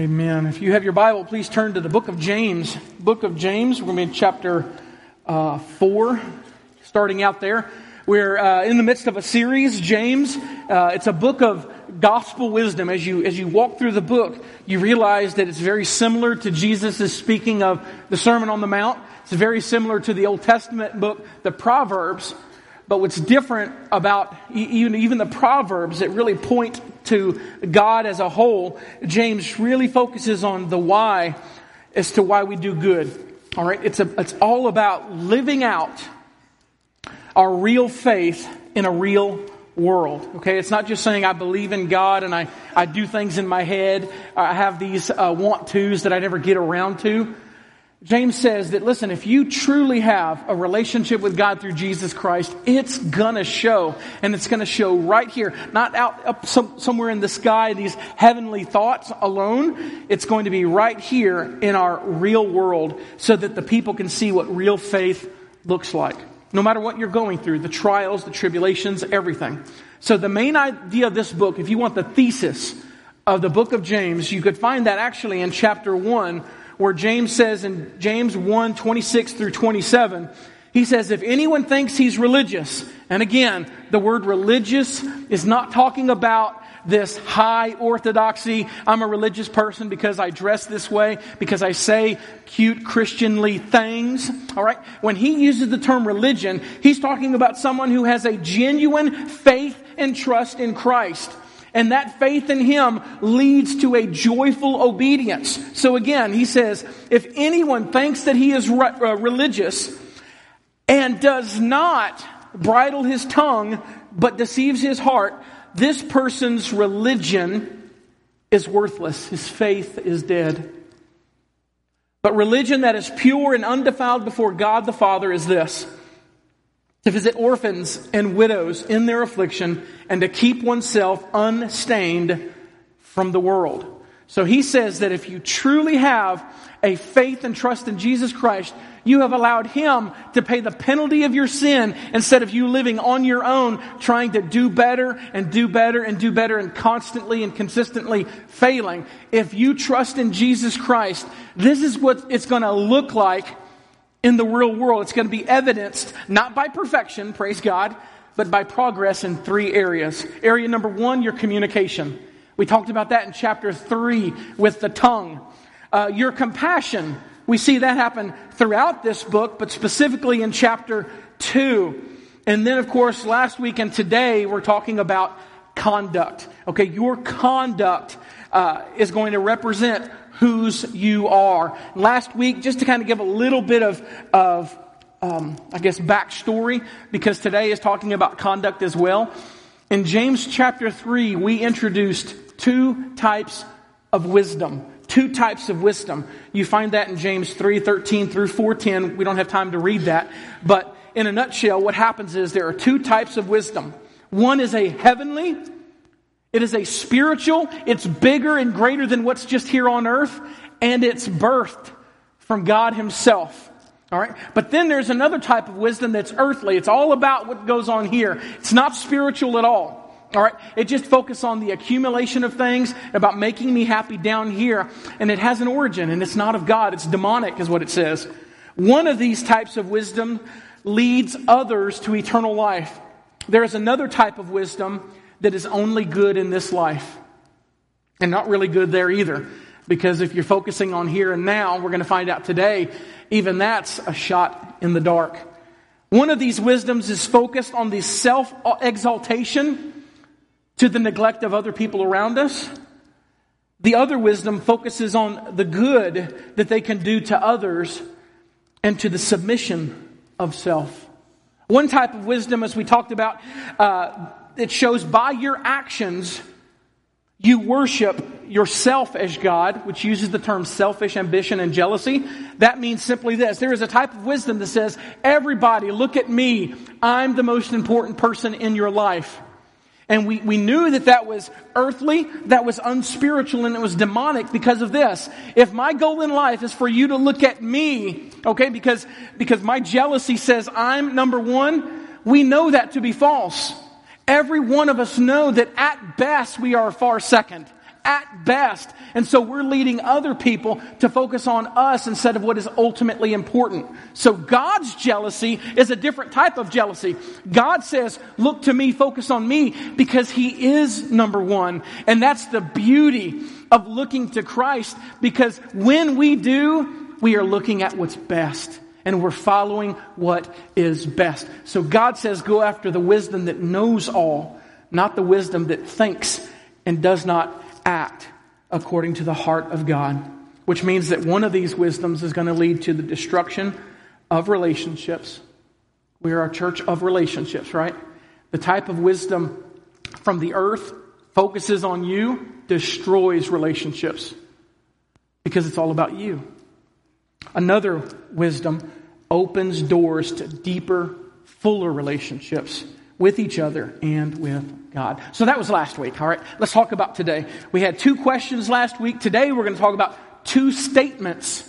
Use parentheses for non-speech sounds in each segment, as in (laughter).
Amen. If you have your Bible, please turn to the book of James. Book of James, we're going to be in chapter uh, 4, starting out there. We're uh, in the midst of a series, James. Uh, it's a book of gospel wisdom. As you, as you walk through the book, you realize that it's very similar to Jesus' speaking of the Sermon on the Mount. It's very similar to the Old Testament book, the Proverbs. But what's different about even, even the Proverbs that really point to God as a whole, James really focuses on the why as to why we do good. All right? It's, a, it's all about living out our real faith in a real world. Okay? It's not just saying I believe in God and I, I do things in my head. I have these uh, want tos that I never get around to. James says that, listen, if you truly have a relationship with God through Jesus Christ, it's gonna show. And it's gonna show right here. Not out up some, somewhere in the sky, these heavenly thoughts alone. It's going to be right here in our real world so that the people can see what real faith looks like. No matter what you're going through, the trials, the tribulations, everything. So the main idea of this book, if you want the thesis of the book of James, you could find that actually in chapter 1 where James says in James 1 26 through 27, he says, if anyone thinks he's religious, and again, the word religious is not talking about this high orthodoxy. I'm a religious person because I dress this way, because I say cute Christianly things. All right. When he uses the term religion, he's talking about someone who has a genuine faith and trust in Christ. And that faith in Him leads to a joyful obedience. So again, he says, if anyone thinks that he is re- uh, religious and does not bridle his tongue, but deceives his heart, this person's religion is worthless. His faith is dead. But religion that is pure and undefiled before God the Father is this to visit orphans and widows in their affliction, and to keep oneself unstained from the world. So he says that if you truly have a faith and trust in Jesus Christ, you have allowed Him to pay the penalty of your sin instead of you living on your own, trying to do better and do better and do better and constantly and consistently failing. If you trust in Jesus Christ, this is what it's going to look like in the real world. It's going to be evidenced not by perfection, praise God, but by progress in three areas. Area number one, your communication. We talked about that in chapter three with the tongue. Uh, your compassion. We see that happen throughout this book, but specifically in chapter two. And then, of course, last week and today, we're talking about conduct. Okay, your conduct uh, is going to represent whose you are. Last week, just to kind of give a little bit of, of um, I guess, backstory, because today is talking about conduct as well. In James chapter 3, we introduced two types of wisdom. Two types of wisdom. You find that in James 3, 13 through 410. We don't have time to read that. But in a nutshell, what happens is there are two types of wisdom. One is a heavenly it is a spiritual, it's bigger and greater than what's just here on earth, and it's birthed from God Himself. All right? But then there's another type of wisdom that's earthly. It's all about what goes on here. It's not spiritual at all. All right? It just focuses on the accumulation of things, about making me happy down here, and it has an origin, and it's not of God. It's demonic, is what it says. One of these types of wisdom leads others to eternal life. There is another type of wisdom that is only good in this life. And not really good there either. Because if you're focusing on here and now, we're going to find out today, even that's a shot in the dark. One of these wisdoms is focused on the self exaltation to the neglect of other people around us. The other wisdom focuses on the good that they can do to others and to the submission of self. One type of wisdom, as we talked about, uh, it shows by your actions you worship yourself as God, which uses the term selfish ambition and jealousy. That means simply this. There is a type of wisdom that says, everybody look at me. I'm the most important person in your life. And we, we knew that that was earthly, that was unspiritual, and it was demonic because of this. If my goal in life is for you to look at me, okay, because, because my jealousy says I'm number one, we know that to be false. Every one of us know that at best we are far second. at best. And so we're leading other people to focus on us instead of what is ultimately important. So God's jealousy is a different type of jealousy. God says, look to me, focus on me, because He is number one. And that's the beauty of looking to Christ, because when we do, we are looking at what's best. And we're following what is best. So God says, go after the wisdom that knows all, not the wisdom that thinks and does not act according to the heart of God, which means that one of these wisdoms is going to lead to the destruction of relationships. We are a church of relationships, right? The type of wisdom from the earth focuses on you, destroys relationships because it's all about you. Another wisdom opens doors to deeper, fuller relationships with each other and with God. So that was last week, all right? Let's talk about today. We had two questions last week. Today we're going to talk about two statements.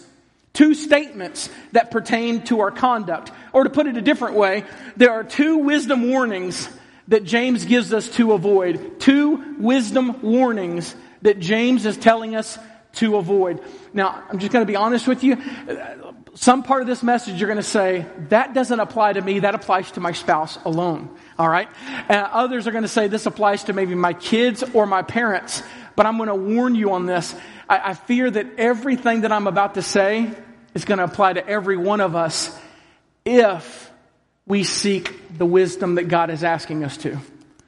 Two statements that pertain to our conduct. Or to put it a different way, there are two wisdom warnings that James gives us to avoid. Two wisdom warnings that James is telling us to avoid. Now, I'm just going to be honest with you some part of this message you're going to say, that doesn't apply to me, that applies to my spouse alone. All right? And others are going to say, this applies to maybe my kids or my parents. But I'm going to warn you on this. I, I fear that everything that I'm about to say is going to apply to every one of us if we seek the wisdom that God is asking us to.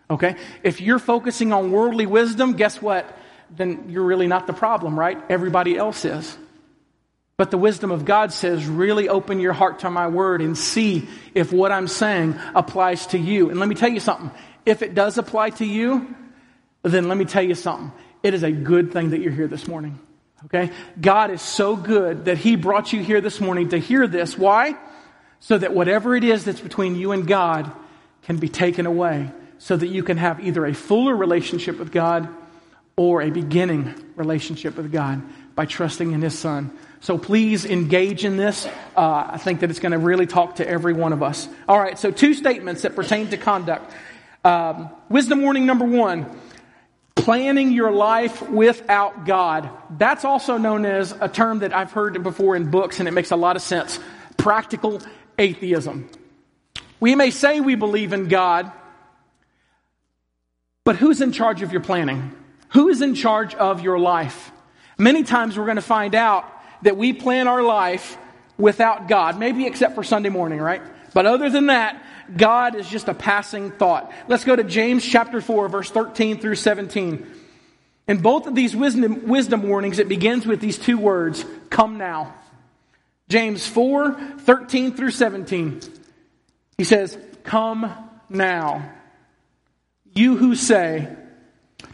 Okay? If you're focusing on worldly wisdom, guess what? Then you're really not the problem, right? Everybody else is. But the wisdom of God says, really open your heart to my word and see if what I'm saying applies to you. And let me tell you something. If it does apply to you, then let me tell you something. It is a good thing that you're here this morning. Okay? God is so good that He brought you here this morning to hear this. Why? So that whatever it is that's between you and God can be taken away so that you can have either a fuller relationship with God or a beginning relationship with God by trusting in His Son. So please engage in this. Uh, I think that it's going to really talk to every one of us. All right, so two statements that pertain to conduct. Um, wisdom warning number one planning your life without God. That's also known as a term that I've heard before in books, and it makes a lot of sense practical atheism. We may say we believe in God, but who's in charge of your planning? Who is in charge of your life? Many times we're going to find out that we plan our life without God, maybe except for Sunday morning, right? But other than that, God is just a passing thought. Let's go to James chapter 4, verse 13 through 17. In both of these wisdom, wisdom warnings, it begins with these two words, come now. James 4, 13 through 17. He says, come now. You who say,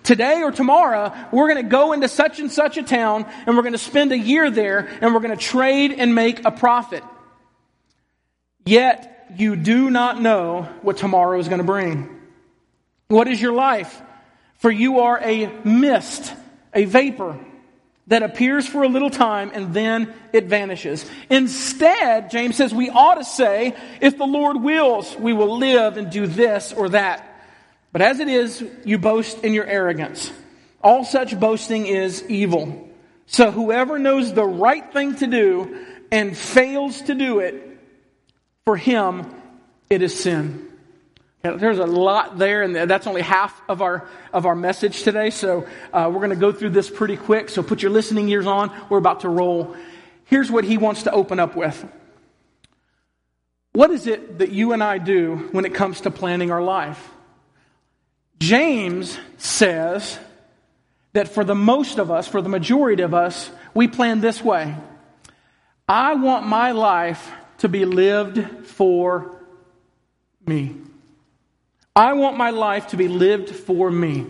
Today or tomorrow, we're going to go into such and such a town and we're going to spend a year there and we're going to trade and make a profit. Yet you do not know what tomorrow is going to bring. What is your life? For you are a mist, a vapor that appears for a little time and then it vanishes. Instead, James says we ought to say, if the Lord wills, we will live and do this or that. But as it is, you boast in your arrogance. All such boasting is evil. So whoever knows the right thing to do and fails to do it, for him it is sin. there's a lot there, and that's only half of our of our message today. So uh, we're going to go through this pretty quick. So put your listening ears on. We're about to roll. Here's what he wants to open up with. What is it that you and I do when it comes to planning our life? James says that for the most of us, for the majority of us, we plan this way. I want my life to be lived for me. I want my life to be lived for me.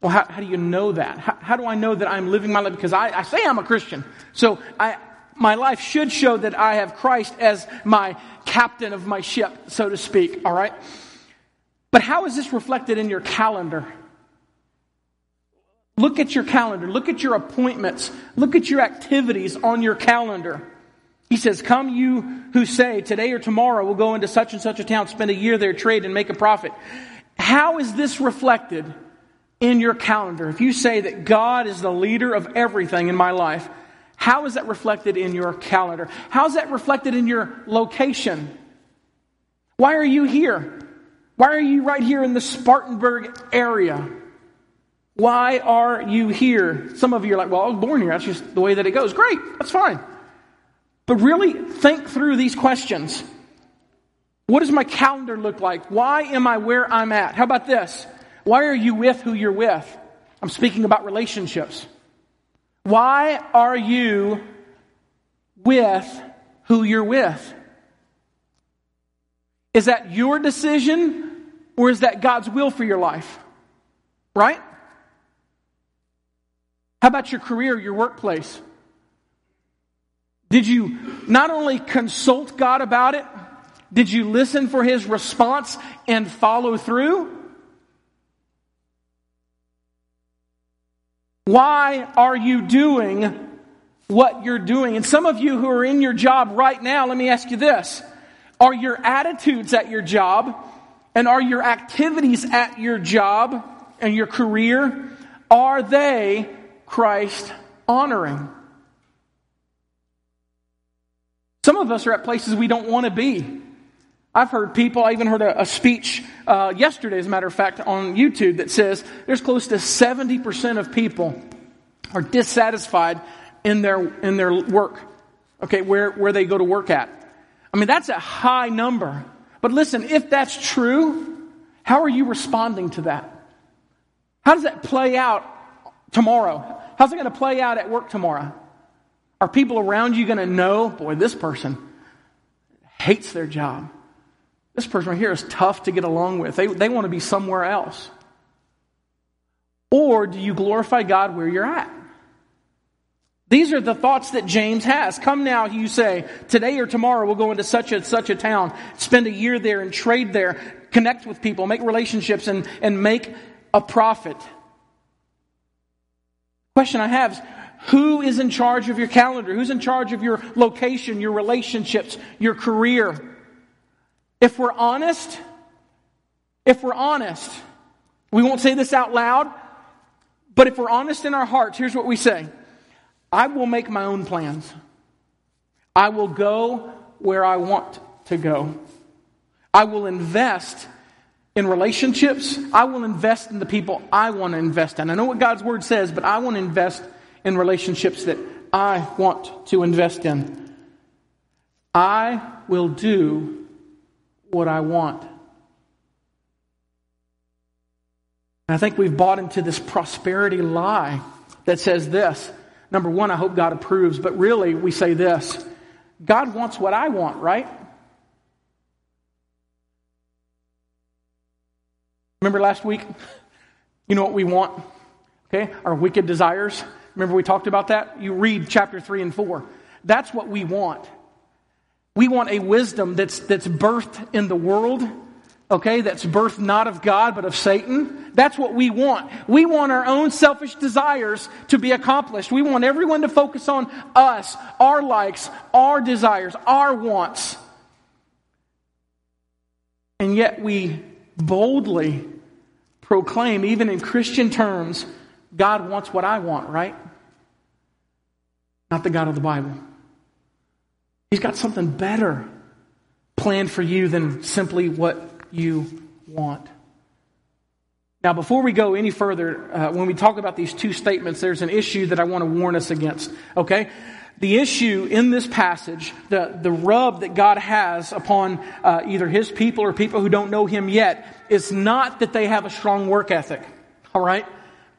Well, how, how do you know that? How, how, do I know that I'm living my life? Because I, I say I'm a Christian. So I, my life should show that I have Christ as my captain of my ship, so to speak. All right? But how is this reflected in your calendar? Look at your calendar. Look at your appointments. Look at your activities on your calendar. He says, Come you who say, Today or tomorrow we'll go into such and such a town, spend a year there, trade, and make a profit. How is this reflected in your calendar, if you say that God is the leader of everything in my life, how is that reflected in your calendar? How is that reflected in your location? Why are you here? Why are you right here in the Spartanburg area? Why are you here? Some of you are like, well, I was born here. That's just the way that it goes. Great, that's fine. But really think through these questions. What does my calendar look like? Why am I where I'm at? How about this? Why are you with who you're with? I'm speaking about relationships. Why are you with who you're with? Is that your decision or is that God's will for your life? Right? How about your career, your workplace? Did you not only consult God about it, did you listen for His response and follow through? Why are you doing what you're doing? And some of you who are in your job right now, let me ask you this. Are your attitudes at your job and are your activities at your job and your career, are they Christ honoring? Some of us are at places we don't want to be. I've heard people, I even heard a, a speech uh, yesterday, as a matter of fact, on YouTube that says there's close to 70% of people are dissatisfied in their, in their work, okay, where, where they go to work at. I mean, that's a high number. But listen, if that's true, how are you responding to that? How does that play out tomorrow? How's it going to play out at work tomorrow? Are people around you going to know, boy, this person hates their job? This person right here is tough to get along with. They, they want to be somewhere else. Or do you glorify God where you're at? These are the thoughts that James has. Come now, you say, today or tomorrow we'll go into such and such a town, spend a year there and trade there, connect with people, make relationships, and, and make a profit. Question I have is, who is in charge of your calendar? Who's in charge of your location, your relationships, your career? If we're honest, if we're honest, we won't say this out loud, but if we're honest in our hearts, here's what we say I will make my own plans. I will go where I want to go. I will invest in relationships. I will invest in the people I want to invest in. I know what God's word says, but I want to invest in relationships that I want to invest in. I will do what I want. And I think we've bought into this prosperity lie that says this. Number one, I hope God approves, but really we say this God wants what I want, right? Remember last week? You know what we want? Okay? Our wicked desires. Remember we talked about that? You read chapter 3 and 4. That's what we want. We want a wisdom that's, that's birthed in the world, okay, that's birthed not of God, but of Satan. That's what we want. We want our own selfish desires to be accomplished. We want everyone to focus on us, our likes, our desires, our wants. And yet we boldly proclaim, even in Christian terms, God wants what I want, right? Not the God of the Bible. He's got something better planned for you than simply what you want. Now, before we go any further, uh, when we talk about these two statements, there's an issue that I want to warn us against. Okay? The issue in this passage, the, the rub that God has upon uh, either his people or people who don't know him yet, is not that they have a strong work ethic. All right?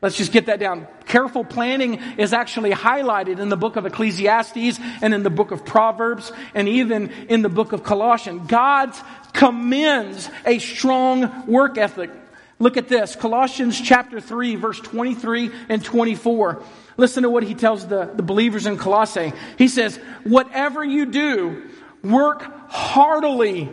Let's just get that down. Careful planning is actually highlighted in the book of Ecclesiastes and in the book of Proverbs and even in the book of Colossians. God commends a strong work ethic. Look at this. Colossians chapter 3 verse 23 and 24. Listen to what he tells the, the believers in Colossae. He says, whatever you do, work heartily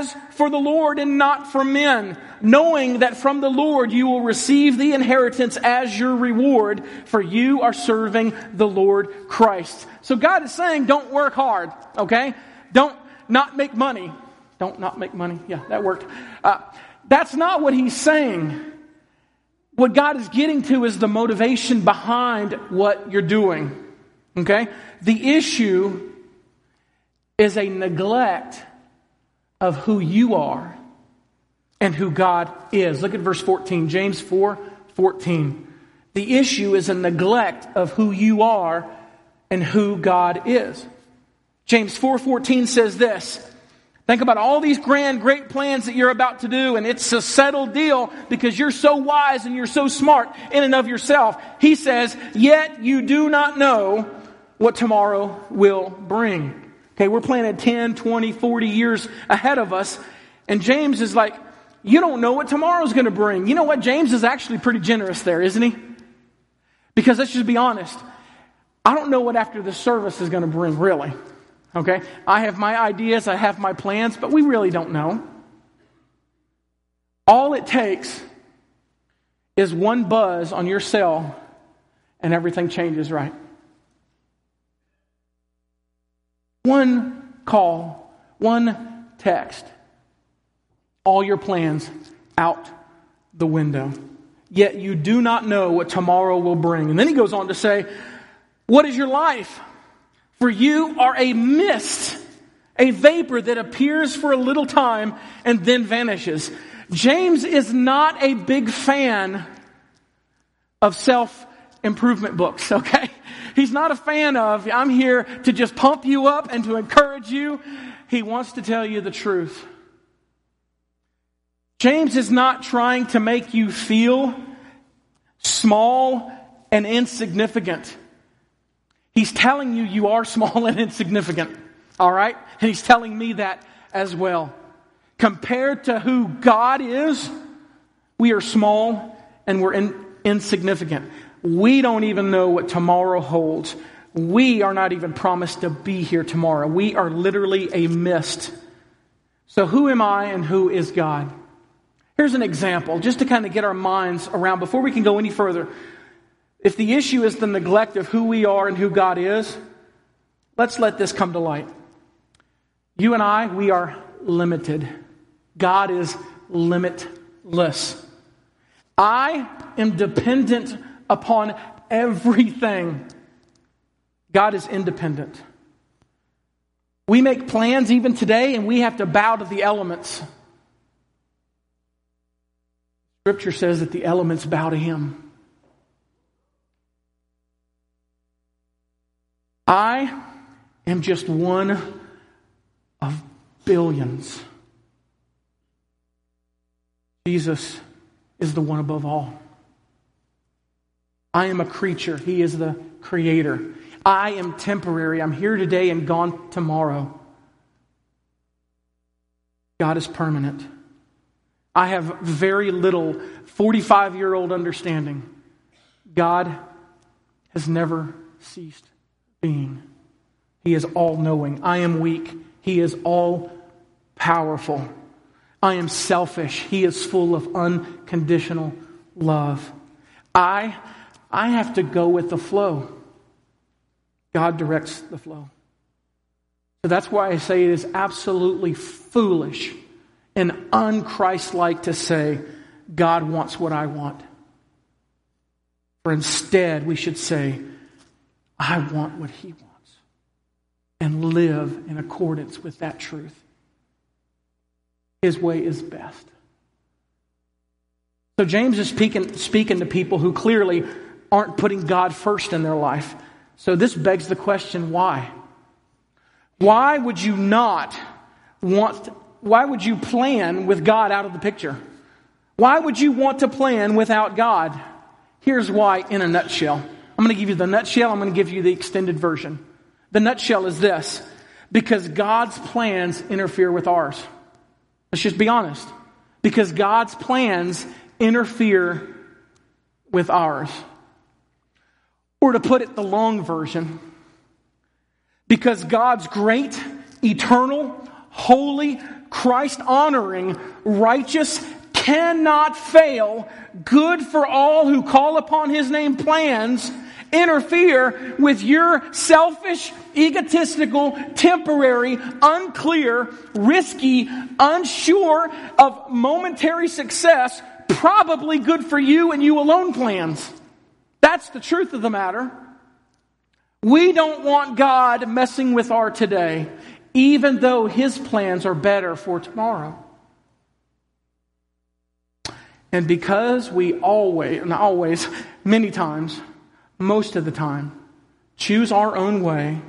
as for the Lord and not for men, knowing that from the Lord you will receive the inheritance as your reward, for you are serving the Lord Christ. So God is saying, don't work hard, okay? Don't not make money. Don't not make money. Yeah, that worked. Uh, that's not what he's saying. what God is getting to is the motivation behind what you're doing. Okay? The issue is a neglect of who you are and who God is. Look at verse 14, James 4 14. The issue is a neglect of who you are and who God is. James 4:14 says this. Think about all these grand great plans that you're about to do and it's a settled deal because you're so wise and you're so smart in and of yourself. He says, "Yet you do not know what tomorrow will bring." Okay, we're planning 10, 20, 40 years ahead of us and James is like, "You don't know what tomorrow's going to bring." You know what? James is actually pretty generous there, isn't he? Because let's just be honest. I don't know what after the service is going to bring, really. Okay? I have my ideas, I have my plans, but we really don't know. All it takes is one buzz on your cell and everything changes right. One call, one text, all your plans out the window. Yet you do not know what tomorrow will bring. And then he goes on to say, What is your life? For you are a mist, a vapor that appears for a little time and then vanishes. James is not a big fan of self improvement books, (laughs) okay? He's not a fan of, I'm here to just pump you up and to encourage you. He wants to tell you the truth. James is not trying to make you feel small and insignificant. He's telling you you are small (laughs) and insignificant. All right? And he's telling me that as well. Compared to who God is, we are small and we're in, insignificant. We don't even know what tomorrow holds. We are not even promised to be here tomorrow. We are literally a mist. So, who am I and who is God? Here's an example, just to kind of get our minds around before we can go any further. If the issue is the neglect of who we are and who God is, let's let this come to light. You and I, we are limited. God is limitless. I am dependent upon everything. God is independent. We make plans even today and we have to bow to the elements. Scripture says that the elements bow to Him. I am just one of billions. Jesus is the one above all. I am a creature. He is the creator. I am temporary. I'm here today and gone tomorrow. God is permanent. I have very little 45 year old understanding. God has never ceased being. He is all knowing. I am weak. He is all powerful. I am selfish. He is full of unconditional love. I, I have to go with the flow. God directs the flow. So that's why I say it is absolutely foolish and unchristlike to say, God wants what I want. For instead, we should say, I want what he wants and live in accordance with that truth. His way is best. So James is speaking, speaking to people who clearly aren't putting God first in their life. So this begs the question why? Why would you not want, why would you plan with God out of the picture? Why would you want to plan without God? Here's why in a nutshell. I'm going to give you the nutshell. I'm going to give you the extended version. The nutshell is this because God's plans interfere with ours. Let's just be honest. Because God's plans interfere with ours. Or to put it the long version, because God's great, eternal, holy, Christ honoring, righteous, cannot fail, good for all who call upon his name plans interfere with your selfish, egotistical, temporary, unclear, risky, unsure of momentary success probably good for you and you alone plans. That's the truth of the matter. We don't want God messing with our today, even though His plans are better for tomorrow. And because we always, not always, many times, most of the time, choose our own way,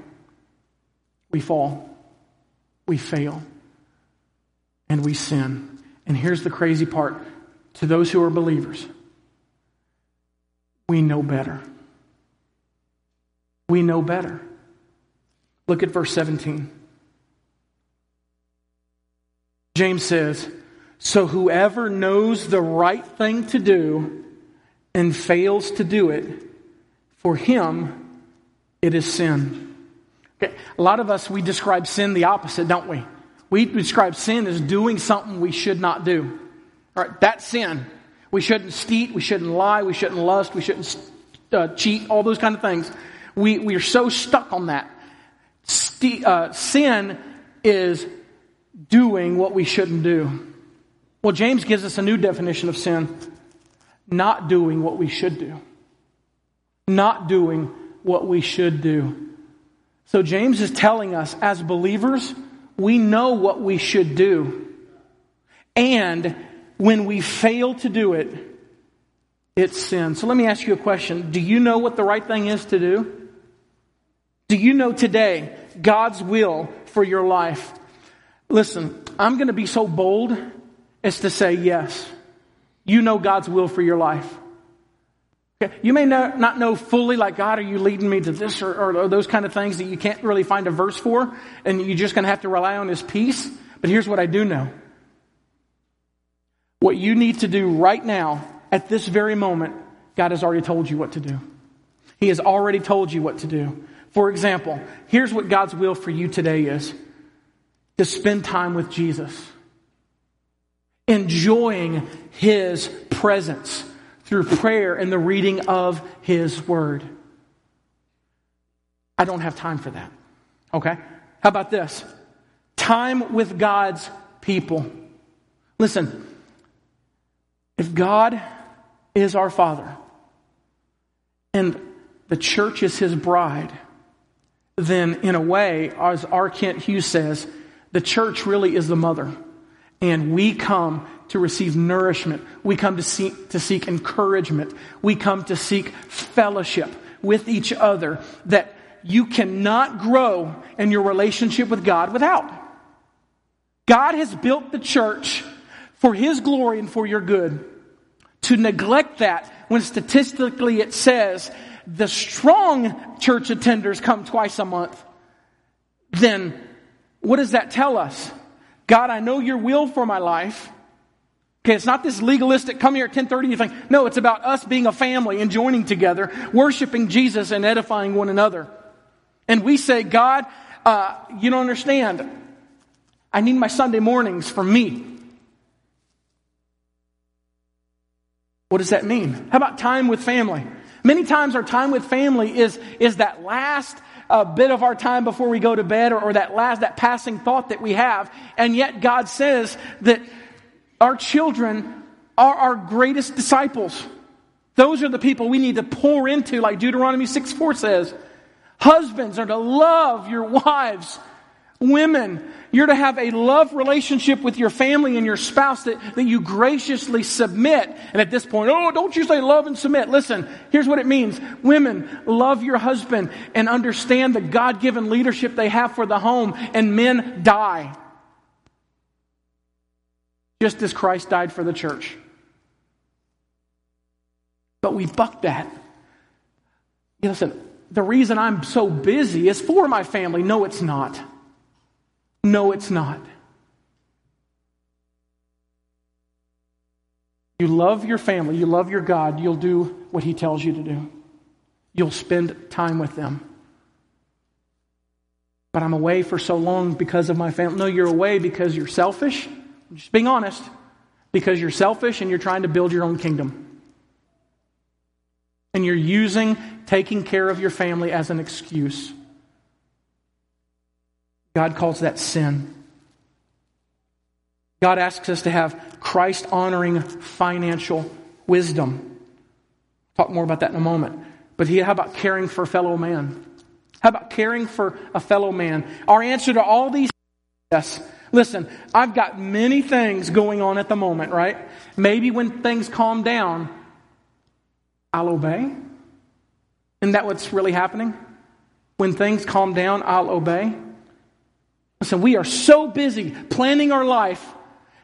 we fall, we fail, and we sin. And here's the crazy part to those who are believers we know better. We know better. Look at verse 17. James says, So whoever knows the right thing to do and fails to do it, for him it is sin. Okay. A lot of us, we describe sin the opposite, don't we? We describe sin as doing something we should not do. All right, that's sin. We shouldn't steal, we shouldn't lie, we shouldn't lust, we shouldn't uh, cheat, all those kind of things. We, we are so stuck on that. St- uh, sin is doing what we shouldn't do. Well, James gives us a new definition of sin not doing what we should do. Not doing what we should do. So, James is telling us as believers, we know what we should do. And when we fail to do it, it's sin. So let me ask you a question. Do you know what the right thing is to do? Do you know today God's will for your life? Listen, I'm going to be so bold as to say yes. You know God's will for your life. Okay? You may not know fully, like, God, are you leading me to this or, or, or those kind of things that you can't really find a verse for, and you're just going to have to rely on His peace. But here's what I do know what you need to do right now, at this very moment, God has already told you what to do. He has already told you what to do. For example, here's what God's will for you today is to spend time with Jesus, enjoying His presence through prayer and the reading of His Word. I don't have time for that. Okay? How about this? Time with God's people. Listen, if God is our Father and the church is his bride, then in a way, as R. Kent Hughes says, the church really is the mother. And we come to receive nourishment. We come to seek, to seek encouragement. We come to seek fellowship with each other that you cannot grow in your relationship with God without. God has built the church for His glory and for your good to neglect that when statistically it says the strong church attenders come twice a month, then what does that tell us? God, I know your will for my life. Okay, it's not this legalistic come here at 1030 you think. No, it's about us being a family and joining together, worshiping Jesus and edifying one another. And we say, God, uh, you don't understand. I need my Sunday mornings for me. What does that mean? How about time with family? Many times our time with family is, is that last uh, bit of our time before we go to bed or, or that last, that passing thought that we have. And yet God says that our children are our greatest disciples. Those are the people we need to pour into, like Deuteronomy 6 4 says. Husbands are to love your wives Women, you're to have a love relationship with your family and your spouse that, that you graciously submit. And at this point, oh, don't you say love and submit. Listen, here's what it means. Women, love your husband and understand the God given leadership they have for the home. And men, die. Just as Christ died for the church. But we buck that. Listen, the reason I'm so busy is for my family. No, it's not. No, it's not. You love your family, you love your God, you'll do what He tells you to do. You'll spend time with them. But I'm away for so long because of my family. No, you're away because you're selfish. I'm just being honest. Because you're selfish and you're trying to build your own kingdom. And you're using taking care of your family as an excuse. God calls that sin. God asks us to have Christ honoring financial wisdom. Talk more about that in a moment. But he, how about caring for a fellow man? How about caring for a fellow man? Our answer to all these yes. Listen, I've got many things going on at the moment, right? Maybe when things calm down, I'll obey. Isn't that what's really happening? When things calm down, I'll obey. Listen, we are so busy planning our life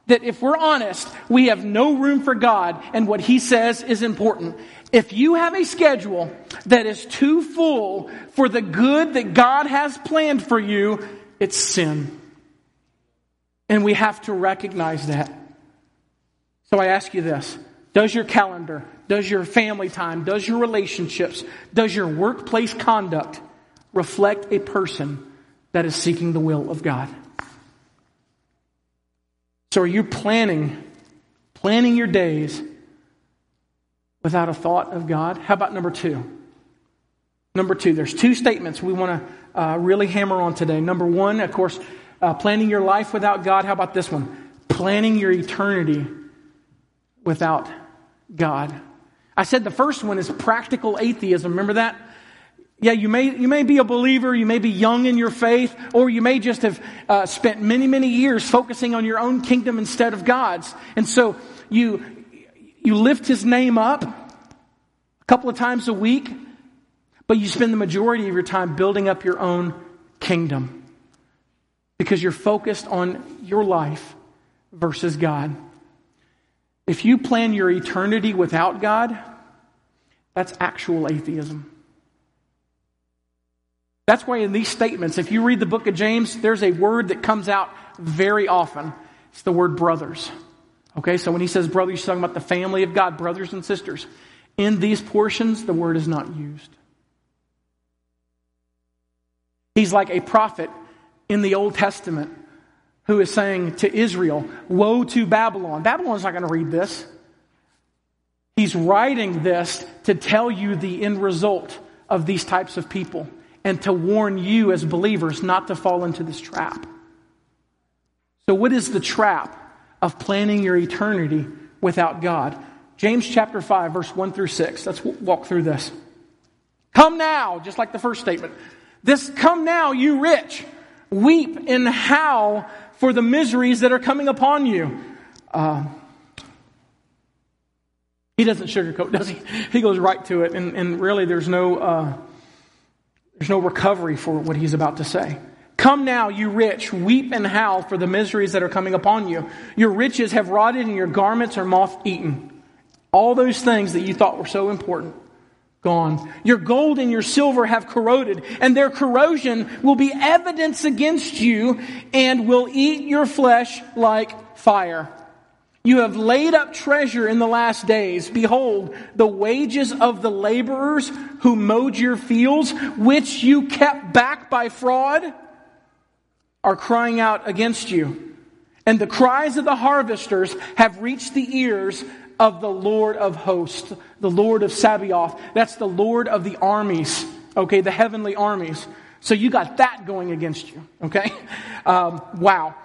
that if we're honest, we have no room for God and what He says is important. If you have a schedule that is too full for the good that God has planned for you, it's sin. And we have to recognize that. So I ask you this Does your calendar, does your family time, does your relationships, does your workplace conduct reflect a person that is seeking the will of God? So are you planning, planning your days without a thought of God? How about number two? Number two, there's two statements we want to uh, really hammer on today. Number one, of course, uh, planning your life without God. How about this one? Planning your eternity without God. I said the first one is practical atheism. Remember that? Yeah, you may, you may be a believer, you may be young in your faith, or you may just have uh, spent many, many years focusing on your own kingdom instead of God's. And so you, you lift his name up a couple of times a week, but you spend the majority of your time building up your own kingdom because you're focused on your life versus God. If you plan your eternity without God, that's actual atheism. That's why in these statements, if you read the book of James, there's a word that comes out very often. It's the word brothers. Okay, so when he says brothers, he's talking about the family of God, brothers and sisters. In these portions, the word is not used. He's like a prophet in the Old Testament who is saying to Israel, Woe to Babylon. Babylon's not going to read this. He's writing this to tell you the end result of these types of people and to warn you as believers not to fall into this trap. So, what is the trap of planning your eternity without God? James chapter 5, verse 1 through 6. Let's walk through this. Come now, just like the first statement. This come now, you rich. Weep and howl for the miseries that are coming upon you. Uh, he doesn't sugarcoat, does he? (laughs) He goes right to it, and, and really there's no. Uh, there's no recovery for what he's about to say. Come now, you rich, weep and howl for the miseries that are coming upon you. Your riches have rotted and your garments are moth eaten. All those things that you thought were so important, gone. Your gold and your silver have corroded, and their corrosion will be evidence against you and will eat your flesh like fire. You have laid up treasure in the last days. Behold, the wages of the laborers who mowed your fields, which you kept back by fraud, are crying out against you. And the cries of the harvesters have reached the ears of the Lord of hosts, the Lord of Sabaoth. That's the Lord of the armies, okay, the heavenly armies. So you got that going against you, okay? (laughs) Um, wow.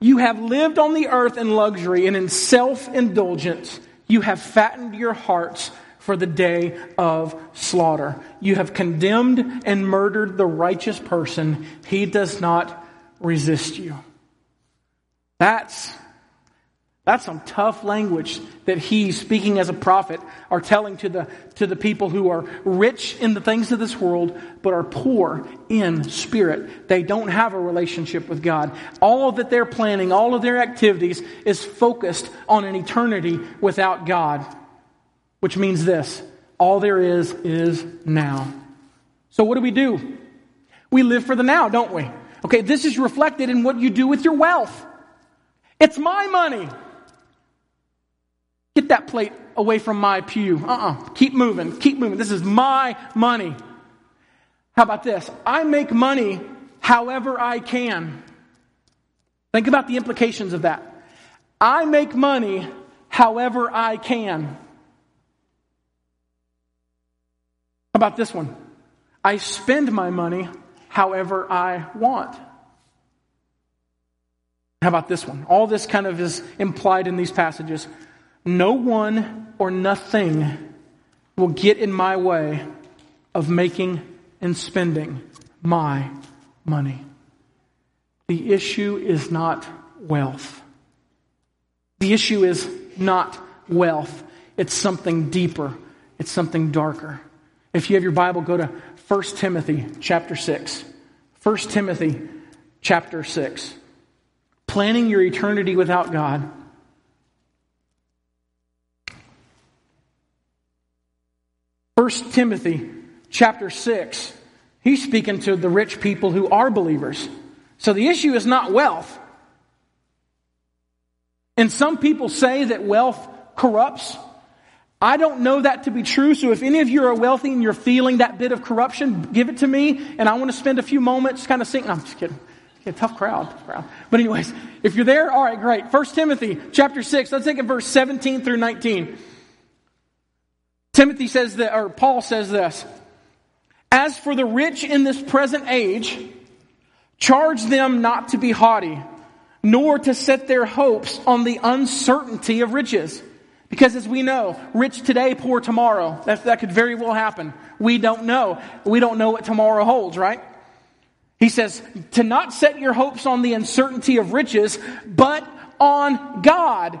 You have lived on the earth in luxury and in self indulgence. You have fattened your hearts for the day of slaughter. You have condemned and murdered the righteous person. He does not resist you. That's that's some tough language that he, speaking as a prophet, are telling to the, to the people who are rich in the things of this world, but are poor in spirit. They don't have a relationship with God. All that they're planning, all of their activities is focused on an eternity without God. Which means this all there is is now. So what do we do? We live for the now, don't we? Okay, this is reflected in what you do with your wealth. It's my money. Get that plate away from my pew. Uh uh-uh. uh Keep moving. Keep moving. This is my money. How about this? I make money however I can. Think about the implications of that. I make money however I can. How about this one? I spend my money however I want. How about this one? All this kind of is implied in these passages. No one or nothing will get in my way of making and spending my money. The issue is not wealth. The issue is not wealth. It's something deeper. It's something darker. If you have your Bible, go to 1 Timothy chapter 6. 1 Timothy chapter 6. Planning your eternity without God. First Timothy chapter 6, he's speaking to the rich people who are believers. So the issue is not wealth. And some people say that wealth corrupts. I don't know that to be true, so if any of you are wealthy and you're feeling that bit of corruption, give it to me, and I want to spend a few moments kind of singing. I'm just kidding. Yeah, tough crowd, tough crowd. But anyways, if you're there, all right, great. First Timothy chapter 6, let's take it verse 17 through 19. Timothy says that, or Paul says this. As for the rich in this present age, charge them not to be haughty, nor to set their hopes on the uncertainty of riches because as we know, rich today, poor tomorrow. That, that could very well happen. We don't know. We don't know what tomorrow holds, right? He says, to not set your hopes on the uncertainty of riches, but on God,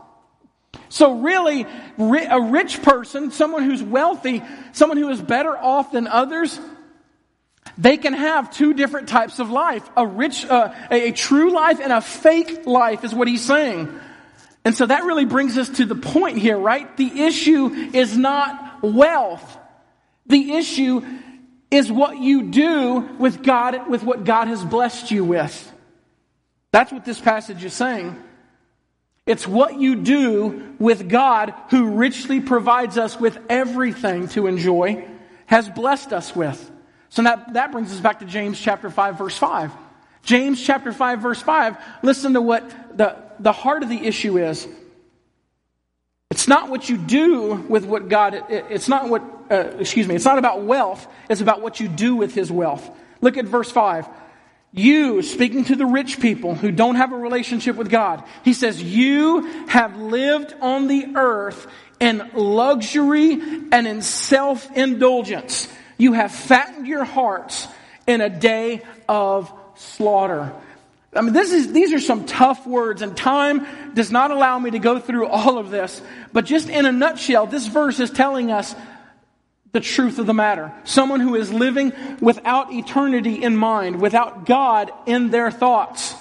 So really, a rich person, someone who's wealthy, someone who is better off than others, they can have two different types of life. A rich, uh, a, a true life and a fake life is what he's saying. And so that really brings us to the point here, right? The issue is not wealth. The issue is what you do with God, with what God has blessed you with. That's what this passage is saying. It's what you do with God who richly provides us with everything to enjoy, has blessed us with. So that, that brings us back to James chapter 5 verse 5. James chapter 5 verse 5, listen to what the, the heart of the issue is. It's not what you do with what God, it, it's not what, uh, excuse me, it's not about wealth, it's about what you do with his wealth. Look at verse 5. You, speaking to the rich people who don't have a relationship with God, he says, You have lived on the earth in luxury and in self indulgence. You have fattened your hearts in a day of slaughter. I mean, this is, these are some tough words, and time does not allow me to go through all of this. But just in a nutshell, this verse is telling us the truth of the matter. Someone who is living without eternity in mind, without God in their thoughts.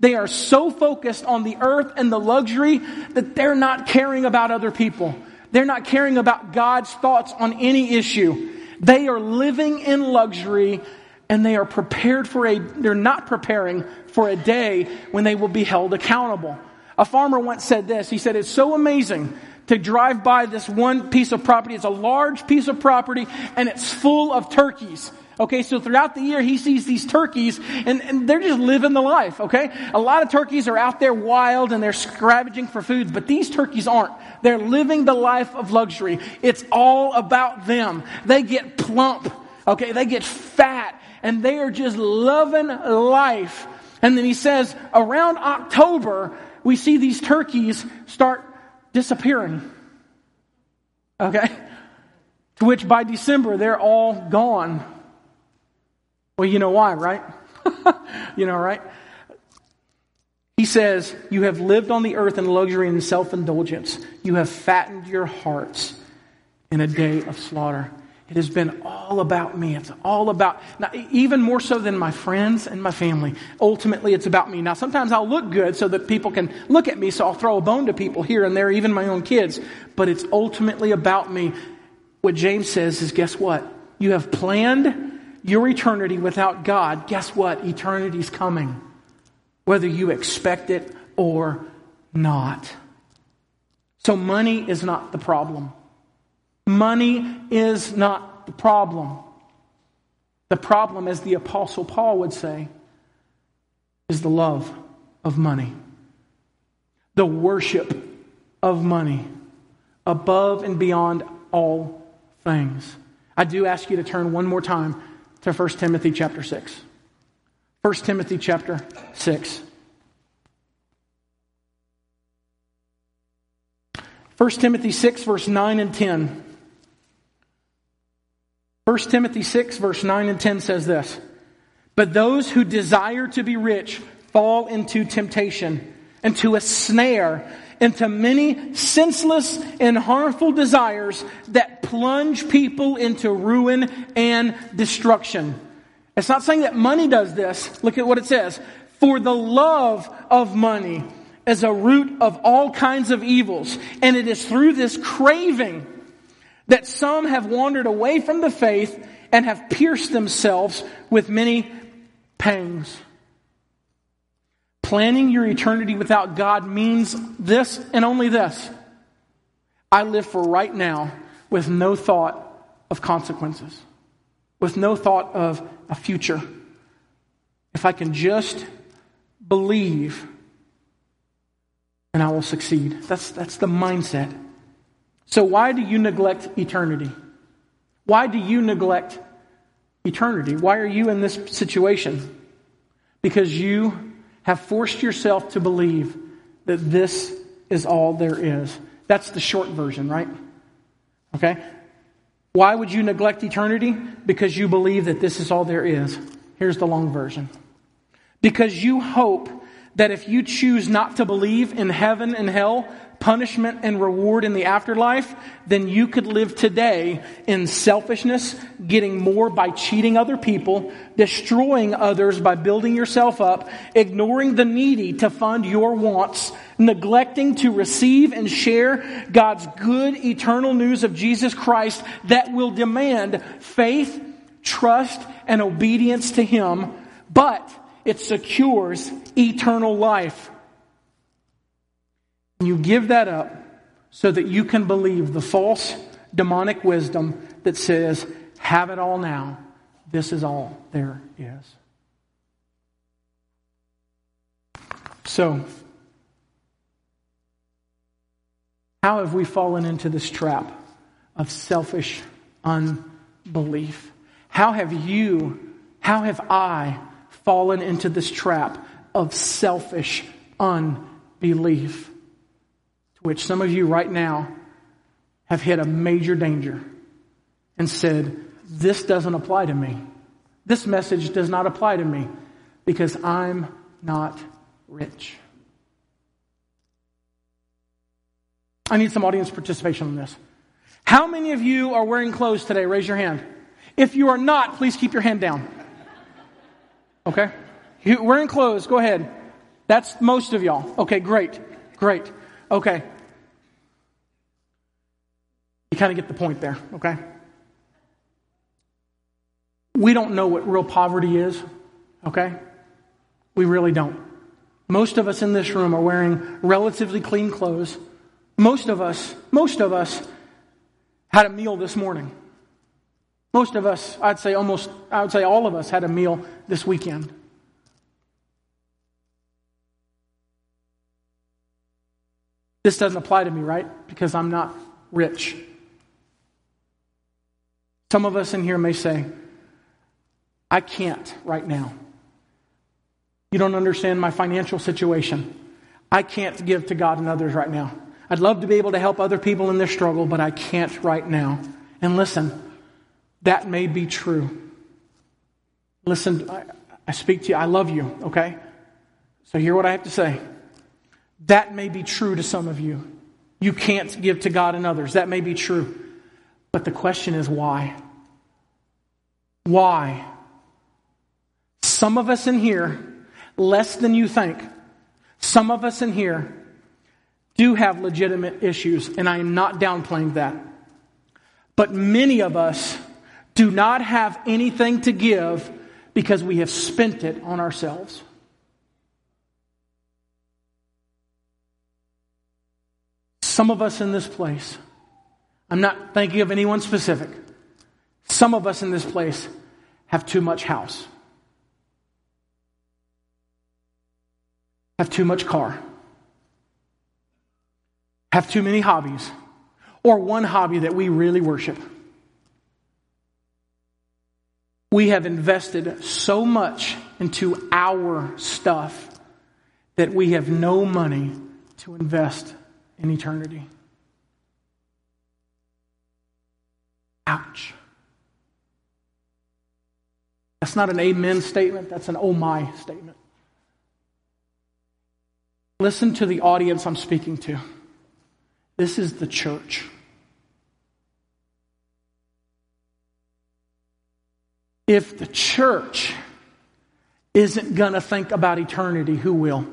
They are so focused on the earth and the luxury that they're not caring about other people. They're not caring about God's thoughts on any issue. They are living in luxury and they are prepared for a, they're not preparing for a day when they will be held accountable. A farmer once said this. He said, it's so amazing to drive by this one piece of property. It's a large piece of property and it's full of turkeys. Okay, so throughout the year, he sees these turkeys and, and, they're just living the life, okay? A lot of turkeys are out there wild and they're scavenging for food, but these turkeys aren't. They're living the life of luxury. It's all about them. They get plump, okay? They get fat and they are just loving life. And then he says, around October, we see these turkeys start disappearing. Okay? To which by December, they're all gone. Well, you know why, right? (laughs) you know, right? He says, You have lived on the earth in luxury and self indulgence. You have fattened your hearts in a day of slaughter. It has been all about me. It's all about, now, even more so than my friends and my family. Ultimately, it's about me. Now, sometimes I'll look good so that people can look at me, so I'll throw a bone to people here and there, even my own kids. But it's ultimately about me. What James says is guess what? You have planned your eternity without God. Guess what? Eternity's coming. Whether you expect it or not. So, money is not the problem. Money is not the problem. The problem, as the Apostle Paul would say, is the love of money, the worship of money above and beyond all things. I do ask you to turn one more time to 1 Timothy chapter 6. 1 Timothy chapter 6. 1 Timothy 6, verse 9 and 10. 1 Timothy 6, verse 9 and 10 says this But those who desire to be rich fall into temptation, into a snare, into many senseless and harmful desires that plunge people into ruin and destruction. It's not saying that money does this. Look at what it says. For the love of money is a root of all kinds of evils. And it is through this craving that some have wandered away from the faith and have pierced themselves with many pangs. Planning your eternity without God means this and only this. I live for right now with no thought of consequences, with no thought of a future. If I can just believe and I will succeed. That's, that's the mindset. So, why do you neglect eternity? Why do you neglect eternity? Why are you in this situation? Because you have forced yourself to believe that this is all there is. That's the short version, right? Okay? Why would you neglect eternity? Because you believe that this is all there is. Here's the long version. Because you hope that if you choose not to believe in heaven and hell, punishment and reward in the afterlife, then you could live today in selfishness, getting more by cheating other people, destroying others by building yourself up, ignoring the needy to fund your wants, neglecting to receive and share God's good eternal news of Jesus Christ that will demand faith, trust, and obedience to Him, but it secures eternal life. You give that up so that you can believe the false demonic wisdom that says, have it all now. This is all there is. So, how have we fallen into this trap of selfish unbelief? How have you, how have I fallen into this trap of selfish unbelief, to which some of you right now have hit a major danger and said, This doesn't apply to me. This message does not apply to me because I'm not rich. I need some audience participation on this. How many of you are wearing clothes today? Raise your hand. If you are not, please keep your hand down. Okay? Wearing clothes, go ahead. That's most of y'all. Okay, great. Great. Okay. You kind of get the point there, okay? We don't know what real poverty is, okay? We really don't. Most of us in this room are wearing relatively clean clothes. Most of us, most of us had a meal this morning. Most of us, I'd say almost, I would say all of us had a meal this weekend. This doesn't apply to me, right? Because I'm not rich. Some of us in here may say, I can't right now. You don't understand my financial situation. I can't give to God and others right now. I'd love to be able to help other people in their struggle, but I can't right now. And listen, that may be true. Listen, I, I speak to you. I love you, okay? So hear what I have to say. That may be true to some of you. You can't give to God and others. That may be true. But the question is why? Why? Some of us in here, less than you think, some of us in here do have legitimate issues, and I am not downplaying that. But many of us do not have anything to give because we have spent it on ourselves. Some of us in this place, I'm not thinking of anyone specific. Some of us in this place have too much house, have too much car, have too many hobbies, or one hobby that we really worship. We have invested so much into our stuff that we have no money to invest in eternity. Ouch. That's not an amen statement, that's an oh my statement. Listen to the audience I'm speaking to. This is the church. If the church isn't going to think about eternity, who will?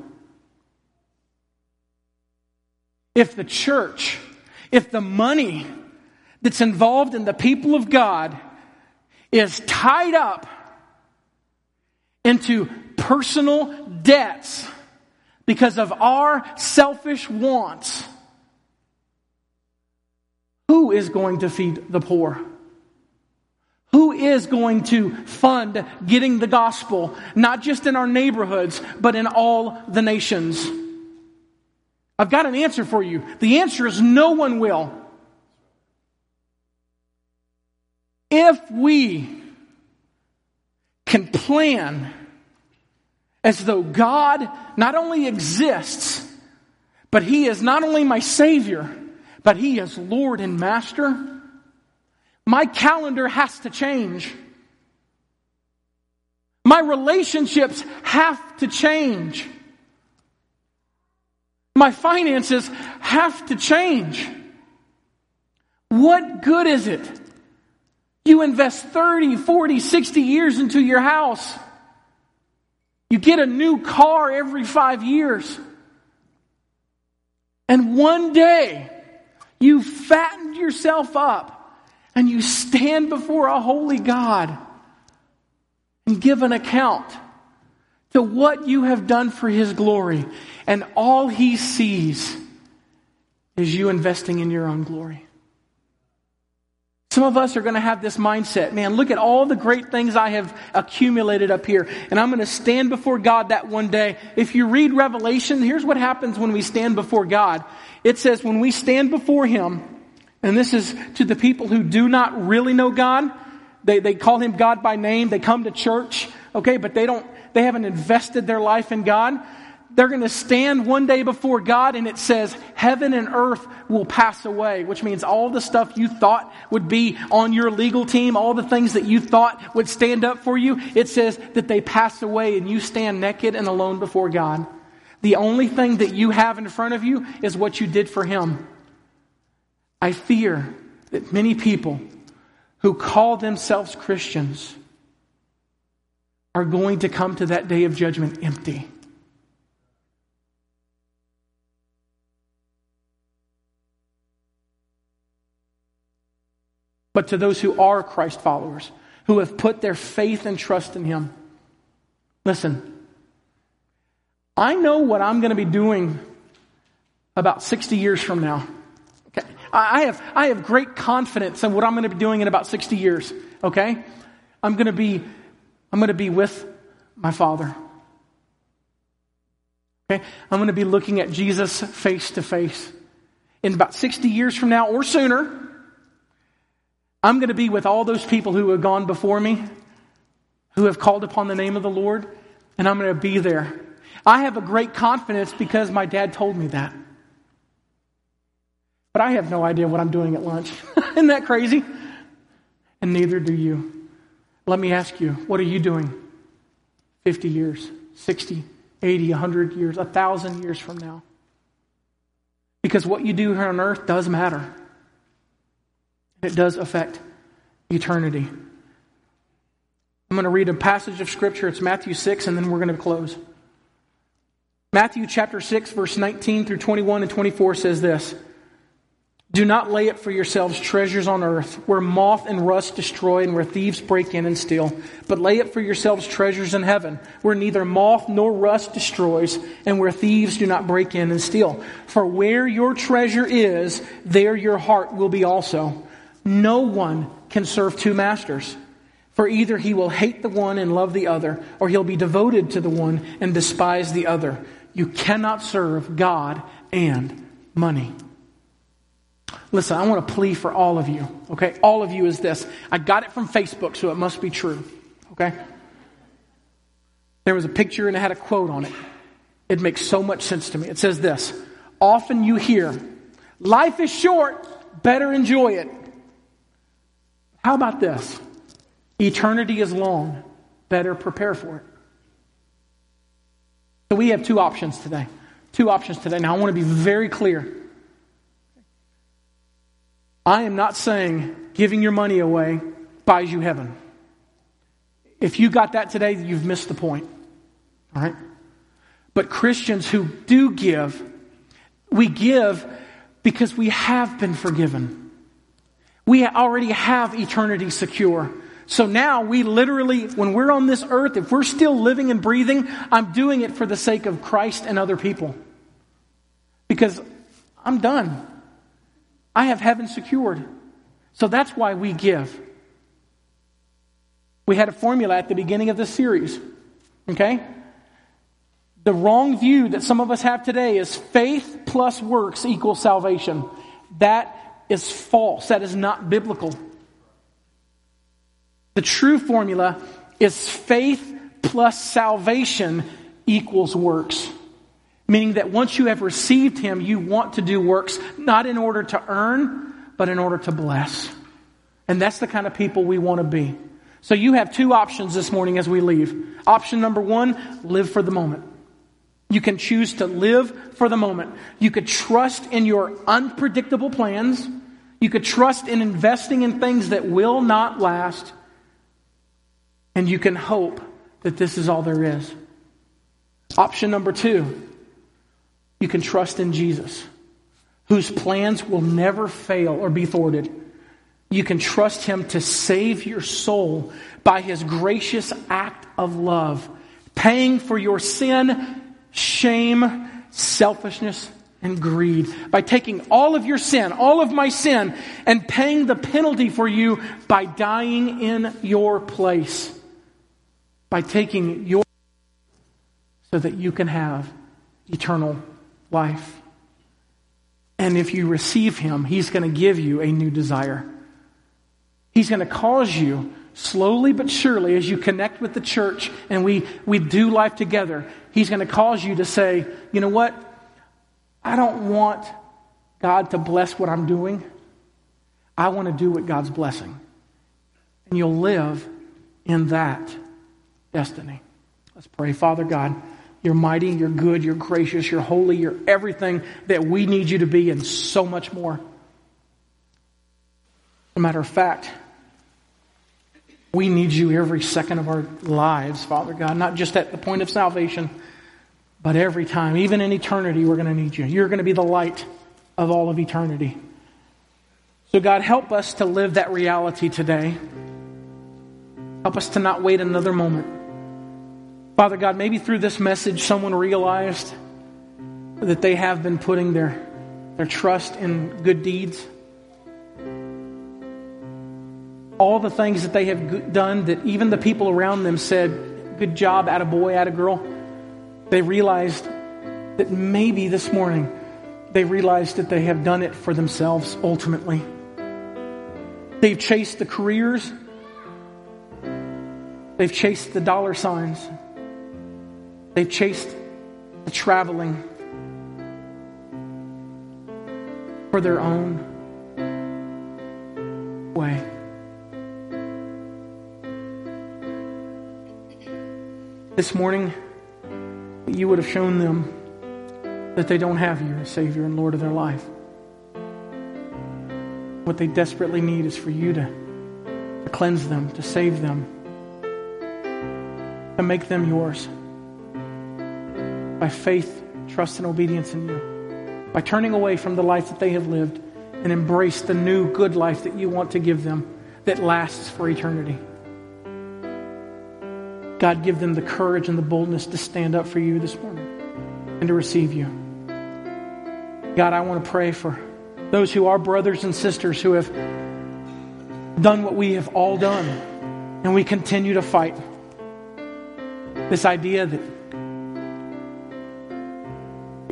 If the church, if the money that's involved in the people of God is tied up into personal debts because of our selfish wants, who is going to feed the poor? Who is going to fund getting the gospel, not just in our neighborhoods, but in all the nations? I've got an answer for you. The answer is no one will. If we can plan as though God not only exists, but He is not only my Savior, but He is Lord and Master, my calendar has to change. My relationships have to change. My finances have to change. What good is it? You invest 30, 40, 60 years into your house. You get a new car every five years. And one day, you fattened yourself up and you stand before a holy God and give an account to what you have done for His glory. And all He sees is you investing in your own glory. Some of us are going to have this mindset man, look at all the great things I have accumulated up here, and I'm going to stand before God that one day. If you read Revelation, here's what happens when we stand before God it says, when we stand before Him, and this is to the people who do not really know God, they, they call Him God by name, they come to church, okay, but they don't they haven't invested their life in God, they're going to stand one day before God and it says heaven and earth will pass away, which means all the stuff you thought would be on your legal team, all the things that you thought would stand up for you, it says that they pass away and you stand naked and alone before God. The only thing that you have in front of you is what you did for Him. I fear that many people who call themselves Christians are going to come to that day of judgment empty. But to those who are Christ followers, who have put their faith and trust in Him, listen, I know what I'm going to be doing about 60 years from now. Okay? I have, I have great confidence in what I'm going to be doing in about 60 years. Okay? I'm going to be I'm going to be with my Father. Okay? I'm going to be looking at Jesus face to face. In about 60 years from now or sooner, I'm going to be with all those people who have gone before me, who have called upon the name of the Lord, and I'm going to be there. I have a great confidence because my dad told me that. But I have no idea what I'm doing at lunch. (laughs) Isn't that crazy? And neither do you. Let me ask you, what are you doing 50 years, 60, 80, 100 years, 1,000 years from now? Because what you do here on earth does matter. It does affect eternity. I'm going to read a passage of Scripture. It's Matthew 6, and then we're going to close. Matthew chapter 6, verse 19 through 21 and 24 says this Do not lay up for yourselves treasures on earth, where moth and rust destroy and where thieves break in and steal. But lay up for yourselves treasures in heaven, where neither moth nor rust destroys and where thieves do not break in and steal. For where your treasure is, there your heart will be also. No one can serve two masters. For either he will hate the one and love the other, or he'll be devoted to the one and despise the other. You cannot serve God and money. Listen, I want to plea for all of you, okay? All of you is this. I got it from Facebook, so it must be true, okay? There was a picture and it had a quote on it. It makes so much sense to me. It says this Often you hear, life is short, better enjoy it. How about this? Eternity is long, better prepare for it. So we have two options today. Two options today. Now I want to be very clear. I am not saying giving your money away buys you heaven. If you got that today, you've missed the point. All right? But Christians who do give, we give because we have been forgiven. We already have eternity secure. So now we literally, when we're on this earth, if we're still living and breathing, I'm doing it for the sake of Christ and other people. Because I'm done. I have heaven secured. So that's why we give. We had a formula at the beginning of this series. Okay? The wrong view that some of us have today is faith plus works equals salvation. That is false. That is not biblical. The true formula is faith plus salvation equals works. Meaning that once you have received Him, you want to do works, not in order to earn, but in order to bless. And that's the kind of people we want to be. So you have two options this morning as we leave. Option number one, live for the moment. You can choose to live for the moment. You could trust in your unpredictable plans. You could trust in investing in things that will not last. And you can hope that this is all there is. Option number two, you can trust in Jesus, whose plans will never fail or be thwarted. You can trust him to save your soul by his gracious act of love, paying for your sin, shame, selfishness, and greed. By taking all of your sin, all of my sin, and paying the penalty for you by dying in your place. By taking your so that you can have eternal life. And if you receive Him, He's going to give you a new desire. He's going to cause you, slowly but surely, as you connect with the church and we, we do life together, He's going to cause you to say, you know what? I don't want God to bless what I'm doing. I want to do what God's blessing. And you'll live in that destiny. Let's pray. Father God, you're mighty, you're good, you're gracious, you're holy, you're everything that we need you to be, and so much more. As a matter of fact, we need you every second of our lives, Father God, not just at the point of salvation, but every time. Even in eternity, we're going to need you. You're going to be the light of all of eternity. So, God, help us to live that reality today. Help us to not wait another moment. Father God, maybe through this message, someone realized that they have been putting their, their trust in good deeds. All the things that they have done that even the people around them said, Good job, at a boy, at a girl. They realized that maybe this morning they realized that they have done it for themselves ultimately. They've chased the careers, they've chased the dollar signs. They've chased the traveling for their own way. This morning, you would have shown them that they don't have you as Savior and Lord of their life. What they desperately need is for you to, to cleanse them, to save them, to make them yours by faith, trust, and obedience in you. By turning away from the life that they have lived and embrace the new good life that you want to give them that lasts for eternity. God, give them the courage and the boldness to stand up for you this morning and to receive you. God, I want to pray for those who are brothers and sisters who have done what we have all done and we continue to fight. This idea that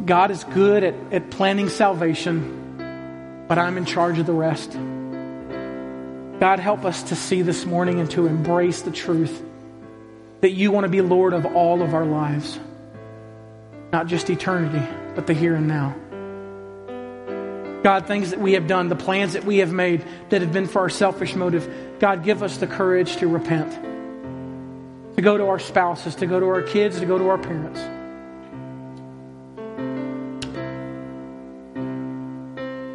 God is good at, at planning salvation, but I'm in charge of the rest. God, help us to see this morning and to embrace the truth that you want to be Lord of all of our lives, not just eternity, but the here and now. God, things that we have done, the plans that we have made that have been for our selfish motive, God, give us the courage to repent, to go to our spouses, to go to our kids, to go to our parents.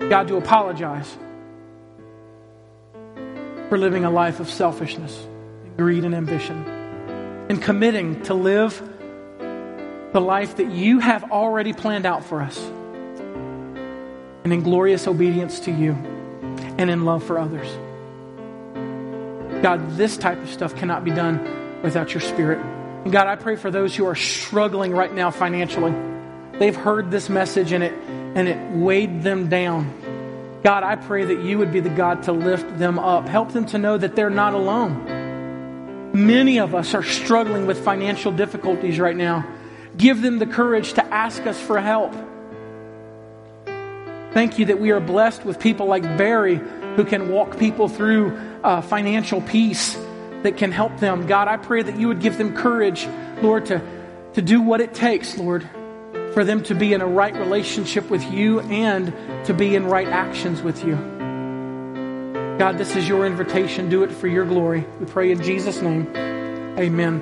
God, to apologize for living a life of selfishness, greed, and ambition, and committing to live the life that you have already planned out for us, and in glorious obedience to you, and in love for others. God, this type of stuff cannot be done without your Spirit. And God, I pray for those who are struggling right now financially. They've heard this message and it and it weighed them down. God, I pray that you would be the God to lift them up. Help them to know that they're not alone. Many of us are struggling with financial difficulties right now. Give them the courage to ask us for help. Thank you that we are blessed with people like Barry who can walk people through uh, financial peace that can help them. God, I pray that you would give them courage, Lord, to, to do what it takes, Lord, for them to be in a right relationship with you and to be in right actions with you. God, this is your invitation. Do it for your glory. We pray in Jesus' name. Amen.